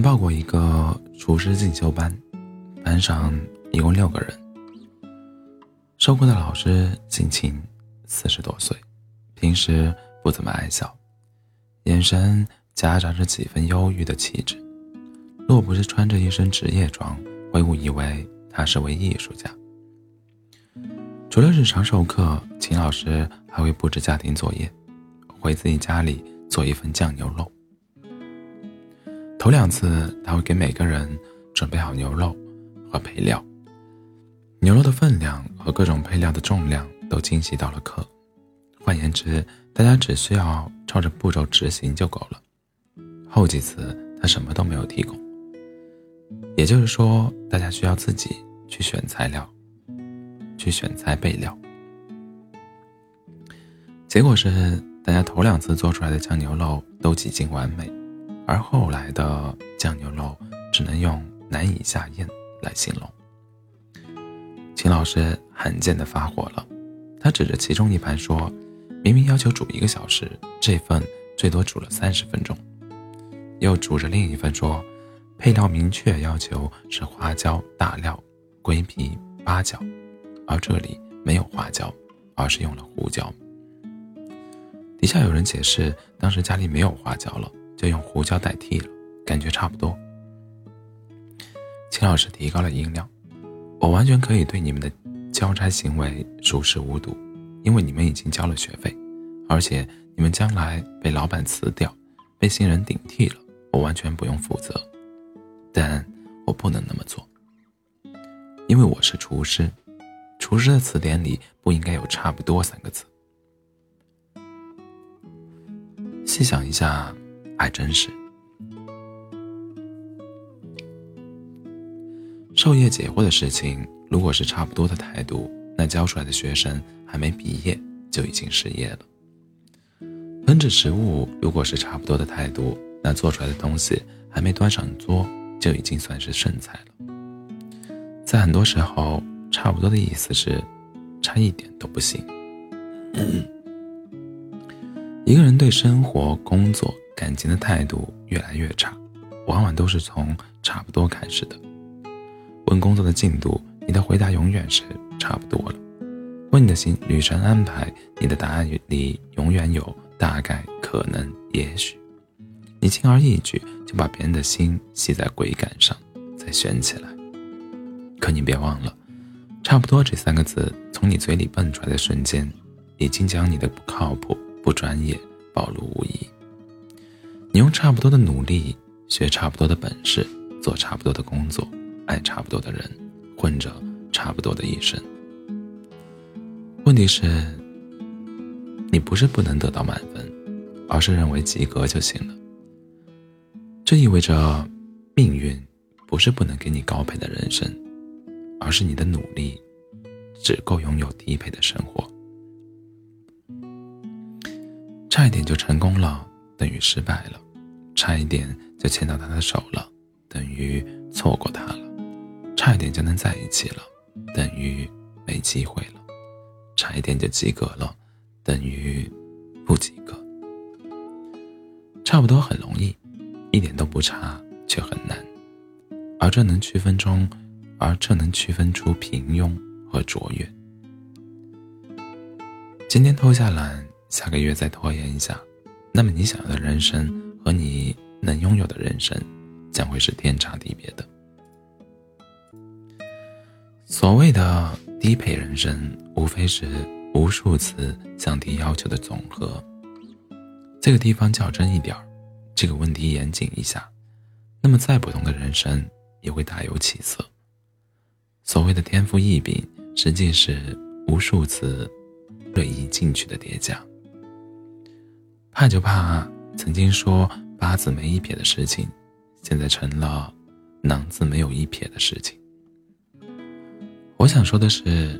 报过一个厨师进修班，班上一共六个人。授课的老师姓秦，四十多岁，平时不怎么爱笑，眼神夹杂着几分忧郁的气质。若不是穿着一身职业装，会误以为他是位艺术家。除了日常授课，秦老师还会布置家庭作业，回自己家里做一份酱牛肉。头两次，他会给每个人准备好牛肉和配料，牛肉的分量和各种配料的重量都精细到了克。换言之，大家只需要照着步骤执行就够了。后几次，他什么都没有提供，也就是说，大家需要自己去选材料，去选材备料。结果是，大家头两次做出来的酱牛肉都几近完美。而后来的酱牛肉，只能用难以下咽来形容。秦老师罕见的发火了，他指着其中一盘说：“明明要求煮一个小时，这份最多煮了三十分钟。”又指着另一份说：“配料明确要求是花椒、大料、桂皮、八角，而这里没有花椒，而是用了胡椒。”底下有人解释，当时家里没有花椒了。就用胡椒代替了，感觉差不多。秦老师提高了音量：“我完全可以对你们的交差行为熟视无睹，因为你们已经交了学费，而且你们将来被老板辞掉，被新人顶替了，我完全不用负责。但我不能那么做，因为我是厨师，厨师的词典里不应该有‘差不多’三个字。细想一下。”还真是。授业解惑的事情，如果是差不多的态度，那教出来的学生还没毕业就已经失业了。烹制食物，如果是差不多的态度，那做出来的东西还没端上桌就已经算是剩菜了。在很多时候，差不多的意思是，差一点都不行。一个人对生活、工作。感情的态度越来越差，往往都是从差不多开始的。问工作的进度，你的回答永远是差不多了；问你的行旅程安排，你的答案里永远有大概、可能、也许。你轻而易举就把别人的心系在轨杆上，再悬起来。可你别忘了，差不多这三个字从你嘴里蹦出来的瞬间，已经将你的不靠谱、不专业暴露无遗。你用差不多的努力，学差不多的本事，做差不多的工作，爱差不多的人，混着差不多的一生。问题是，你不是不能得到满分，而是认为及格就行了。这意味着，命运不是不能给你高配的人生，而是你的努力只够拥有低配的生活。差一点就成功了。等于失败了，差一点就牵到他的手了，等于错过他了；差一点就能在一起了，等于没机会了；差一点就及格了，等于不及格。差不多很容易，一点都不差却很难，而这能区分中，而这能区分出平庸和卓越。今天偷下懒，下个月再拖延一下。那么你想要的人生和你能拥有的人生，将会是天差地别的。所谓的低配人生，无非是无数次降低要求的总和。这个地方较真一点儿，这个问题严谨一下，那么再普通的人生也会大有起色。所谓的天赋异禀，实际是无数次锐意进取的叠加。怕就怕曾经说八字没一撇的事情，现在成了囊字没有一撇的事情。我想说的是，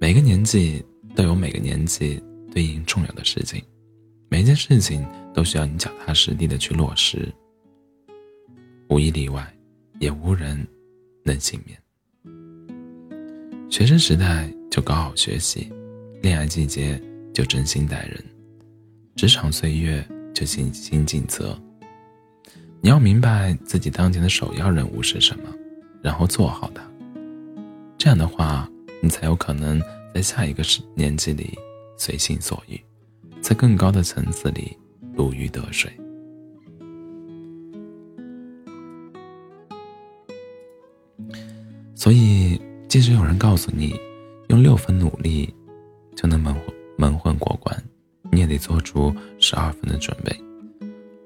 每个年纪都有每个年纪对应重要的事情，每件事情都需要你脚踏实地的去落实。无一例外，也无人能幸免。学生时代就搞好学习，恋爱季节就真心待人。职场岁月就尽心尽责，你要明白自己当前的首要任务是什么，然后做好它。这样的话，你才有可能在下一个年纪里随心所欲，在更高的层次里如鱼得水。所以，即使有人告诉你用六分努力就能蒙蒙混过关，你也得做出十二分的准备。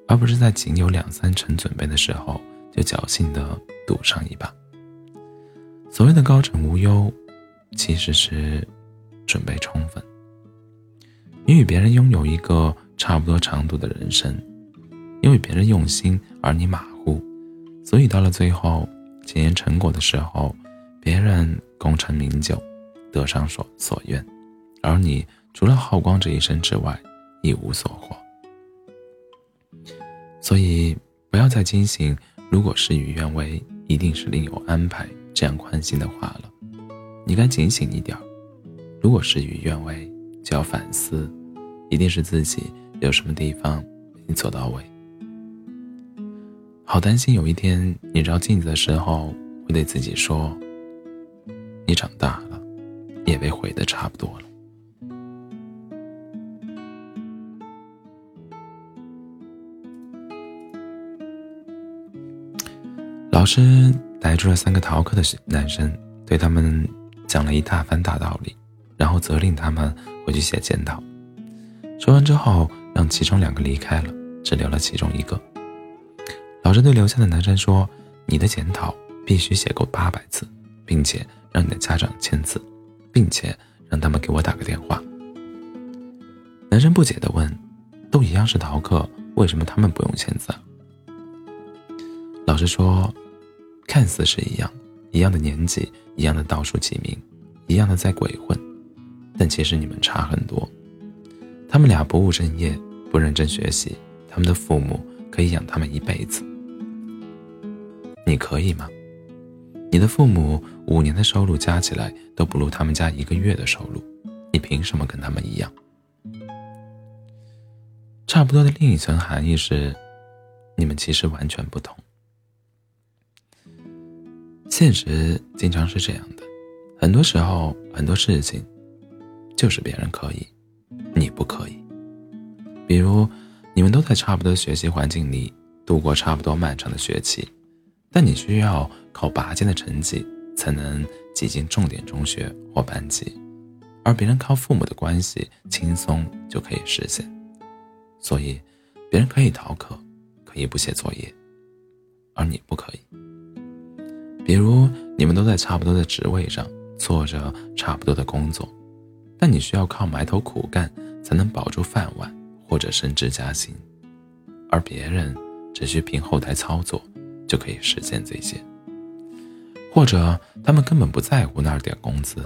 而不是在仅有两三成准备的时候就侥幸的赌上一把。所谓的高枕无忧，其实是准备充分。你与别人拥有一个差不多长度的人生，因为别人用心而你马虎，所以到了最后检验成果的时候，别人功成名就，得偿所所愿，而你除了耗光这一生之外，一无所获。所以，不要再惊醒“如果事与愿违，一定是另有安排”这样宽心的话了。你该警醒一点如果事与愿违，就要反思，一定是自己有什么地方没做到位。好担心有一天你照镜子的时候，会对自己说：“你长大了，也被毁的差不多了。”老师逮住了三个逃课的男生，对他们讲了一大番大道理，然后责令他们回去写检讨。说完之后，让其中两个离开了，只留了其中一个。老师对留下的男生说：“你的检讨必须写够八百字，并且让你的家长签字，并且让他们给我打个电话。”男生不解地问：“都一样是逃课，为什么他们不用签字？”老师说。看似是一样，一样的年纪，一样的倒数几名，一样的在鬼混，但其实你们差很多。他们俩不务正业，不认真学习，他们的父母可以养他们一辈子。你可以吗？你的父母五年的收入加起来都不如他们家一个月的收入，你凭什么跟他们一样？差不多的另一层含义是，你们其实完全不同。现实经常是这样的，很多时候很多事情，就是别人可以，你不可以。比如，你们都在差不多学习环境里度过差不多漫长的学期，但你需要考拔尖的成绩才能挤进重点中学或班级，而别人靠父母的关系轻松就可以实现。所以，别人可以逃课，可以不写作业，而你不可以。比如，你们都在差不多的职位上做着差不多的工作，但你需要靠埋头苦干才能保住饭碗或者升职加薪，而别人只需凭后台操作就可以实现这些，或者他们根本不在乎那点工资。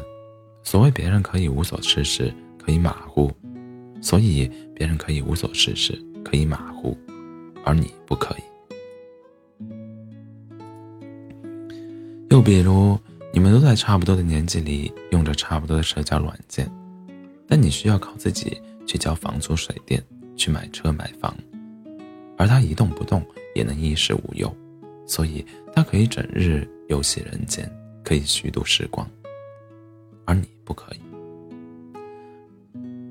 所谓别人可以无所事事，可以马虎，所以别人可以无所事事，可以马虎，而你不可以。又比如，你们都在差不多的年纪里用着差不多的社交软件，但你需要靠自己去交房租、水电，去买车买房，而他一动不动也能衣食无忧，所以他可以整日游戏人间，可以虚度时光，而你不可以。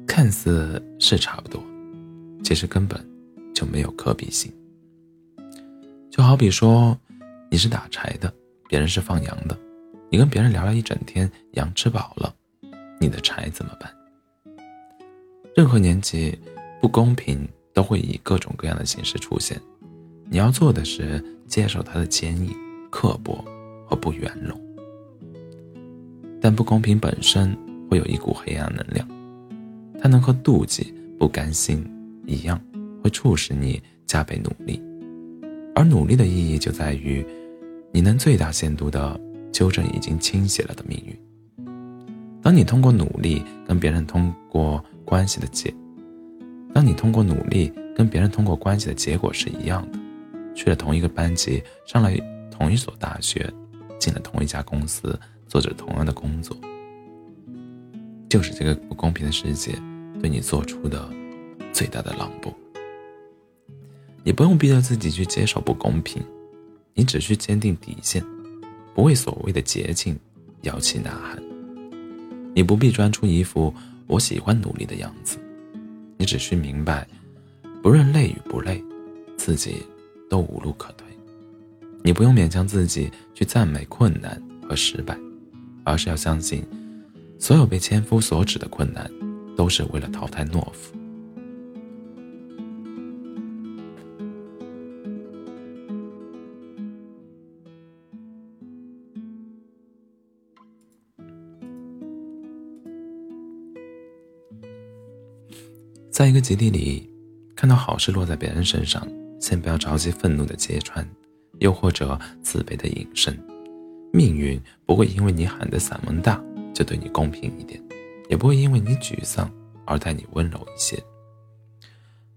看似是差不多，其实根本就没有可比性。就好比说，你是打柴的。别人是放羊的，你跟别人聊了一整天，羊吃饱了，你的柴怎么办？任何年纪，不公平都会以各种各样的形式出现，你要做的是接受它的坚硬、刻薄和不圆融。但不公平本身会有一股黑暗能量，它能和妒忌、不甘心一样，会促使你加倍努力，而努力的意义就在于。你能最大限度的纠正已经倾斜了的命运。当你通过努力跟别人通过关系的结，当你通过努力跟别人通过关系的结果是一样的，去了同一个班级，上了同一所大学，进了同一家公司，做着同样的工作，就是这个不公平的世界对你做出的最大的让步。你不用逼着自己去接受不公平，你只需坚定底线，不为所谓的捷径摇旗呐喊。你不必装出一副我喜欢努力的样子，你只需明白，不论累与不累，自己都无路可退。你不用勉强自己去赞美困难和失败，而是要相信，所有被千夫所指的困难，都是为了淘汰懦夫。在一个集体里，看到好事落在别人身上，先不要着急愤怒的揭穿，又或者自卑的隐身。命运不会因为你喊的嗓门大就对你公平一点，也不会因为你沮丧而待你温柔一些。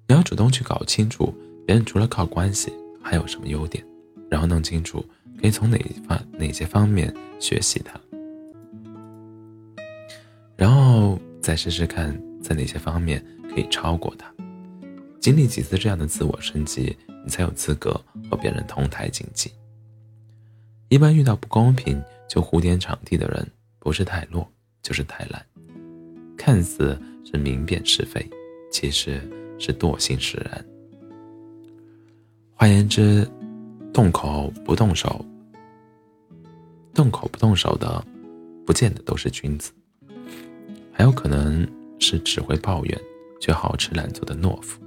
你要主动去搞清楚别人除了靠关系还有什么优点，然后弄清楚可以从哪方哪些方面学习他，然后再试试看在哪些方面。可以超过他，经历几次这样的自我升级，你才有资格和别人同台竞技。一般遇到不公平就胡点场地的人，不是太弱，就是太懒。看似是明辨是非，其实是惰性使然。换言之，动口不动手，动口不动手的，不见得都是君子，还有可能是只会抱怨。却好吃懒做的懦夫。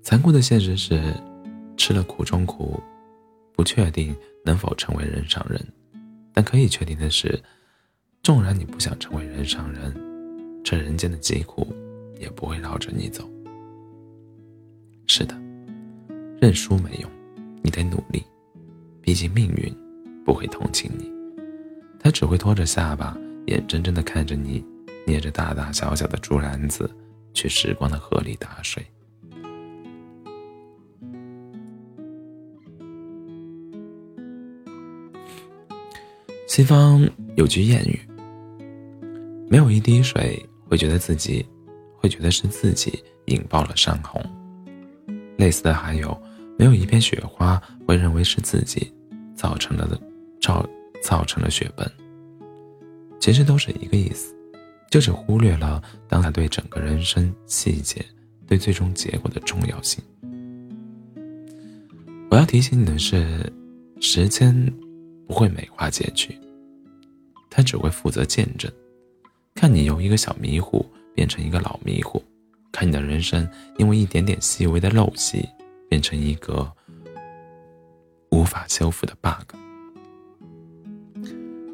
残酷的现实是，吃了苦中苦，不确定能否成为人上人，但可以确定的是，纵然你不想成为人上人，这人间的疾苦也不会绕着你走。是的，认输没用，你得努力，毕竟命运不会同情你，他只会拖着下巴，眼睁睁地看着你。捏着大大小小的竹篮子，去时光的河里打水。西方有句谚语：“没有一滴水会觉得自己，会觉得是自己引爆了山洪。”类似的还有：“没有一片雪花会认为是自己造成了的，造造成了雪崩。”其实都是一个意思。就是忽略了当下对整个人生细节、对最终结果的重要性。我要提醒你的是，时间不会美化结局，它只会负责见证，看你由一个小迷糊变成一个老迷糊，看你的人生因为一点点细微的陋习变成一个无法修复的 bug。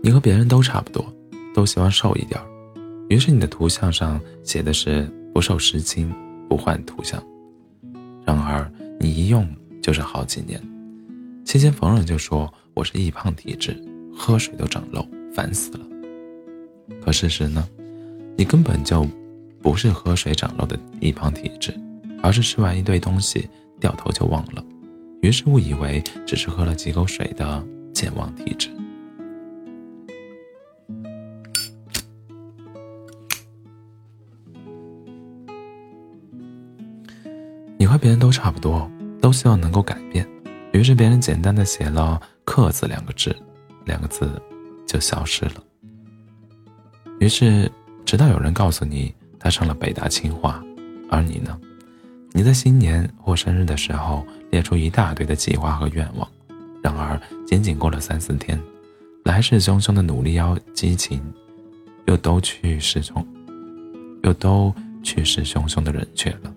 你和别人都差不多，都希望瘦一点儿。于是你的图像上写的是不受湿巾不换图像，然而你一用就是好几年，期间逢人就说我是易胖体质，喝水都长肉，烦死了。可事实呢，你根本就不是喝水长肉的易胖体质，而是吃完一堆东西掉头就忘了，于是误以为只是喝了几口水的健忘体质。和别人都差不多，都希望能够改变，于是别人简单的写了“克”字两个字，两个字就消失了。于是，直到有人告诉你他上了北大清华，而你呢？你在新年或生日的时候列出一大堆的计划和愿望，然而仅仅过了三四天，来势汹汹的努力要激情，又都去势汹，又都去势汹汹的冷却了。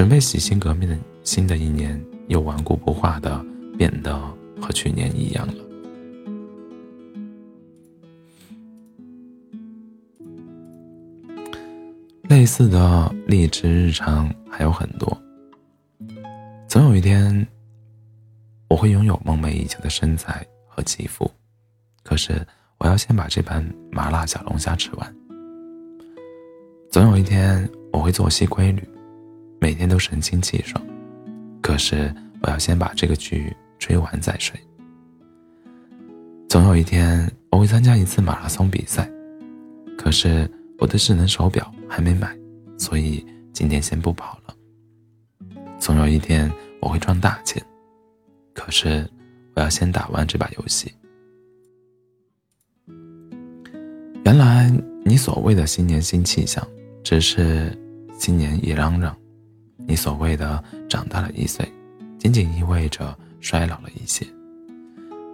准备洗心革面的新的一年，又顽固不化的变得和去年一样了。类似的励志日常还有很多。总有一天，我会拥有梦寐以求的身材和肌肤，可是我要先把这盘麻辣小龙虾吃完。总有一天，我会作息规律。每天都神清气爽，可是我要先把这个剧追完再睡。总有一天我会参加一次马拉松比赛，可是我的智能手表还没买，所以今天先不跑了，总有一天我会赚大钱。可是，我要先打完这把游戏。原来，你所谓的新年新气象，只是新年一嚷嚷；你所谓的长大了一岁，仅仅意味着衰老了一些。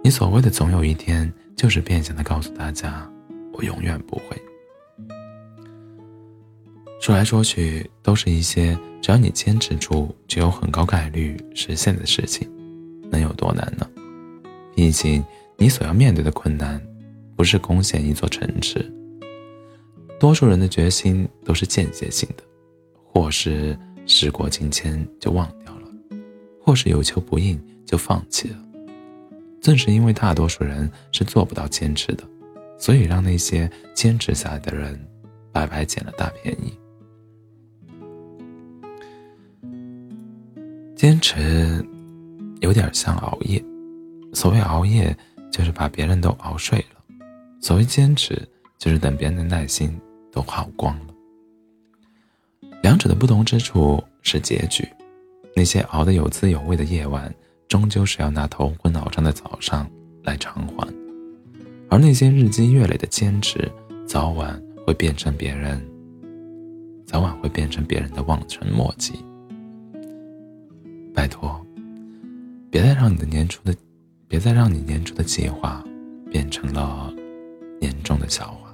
你所谓的总有一天，就是变相的告诉大家，我永远不会。说来说去，都是一些只要你坚持住，就有很高概率实现的事情，能有多难呢？毕竟，你所要面对的困难，不是攻陷一座城池。多数人的决心都是间歇性的，或是时过境迁就忘掉了，或是有求不应就放弃了。正是因为大多数人是做不到坚持的，所以让那些坚持下来的人白白捡了大便宜。坚持有点像熬夜，所谓熬夜就是把别人都熬睡了；所谓坚持就是等别人的耐心都耗光了。两者的不同之处是结局，那些熬得有滋有味的夜晚，终究是要拿头昏脑胀的早上来偿还；而那些日积月累的坚持，早晚会变成别人，早晚会变成别人的望尘莫及。拜托，别再让你的年初的，别再让你年初的计划变成了年终的笑话。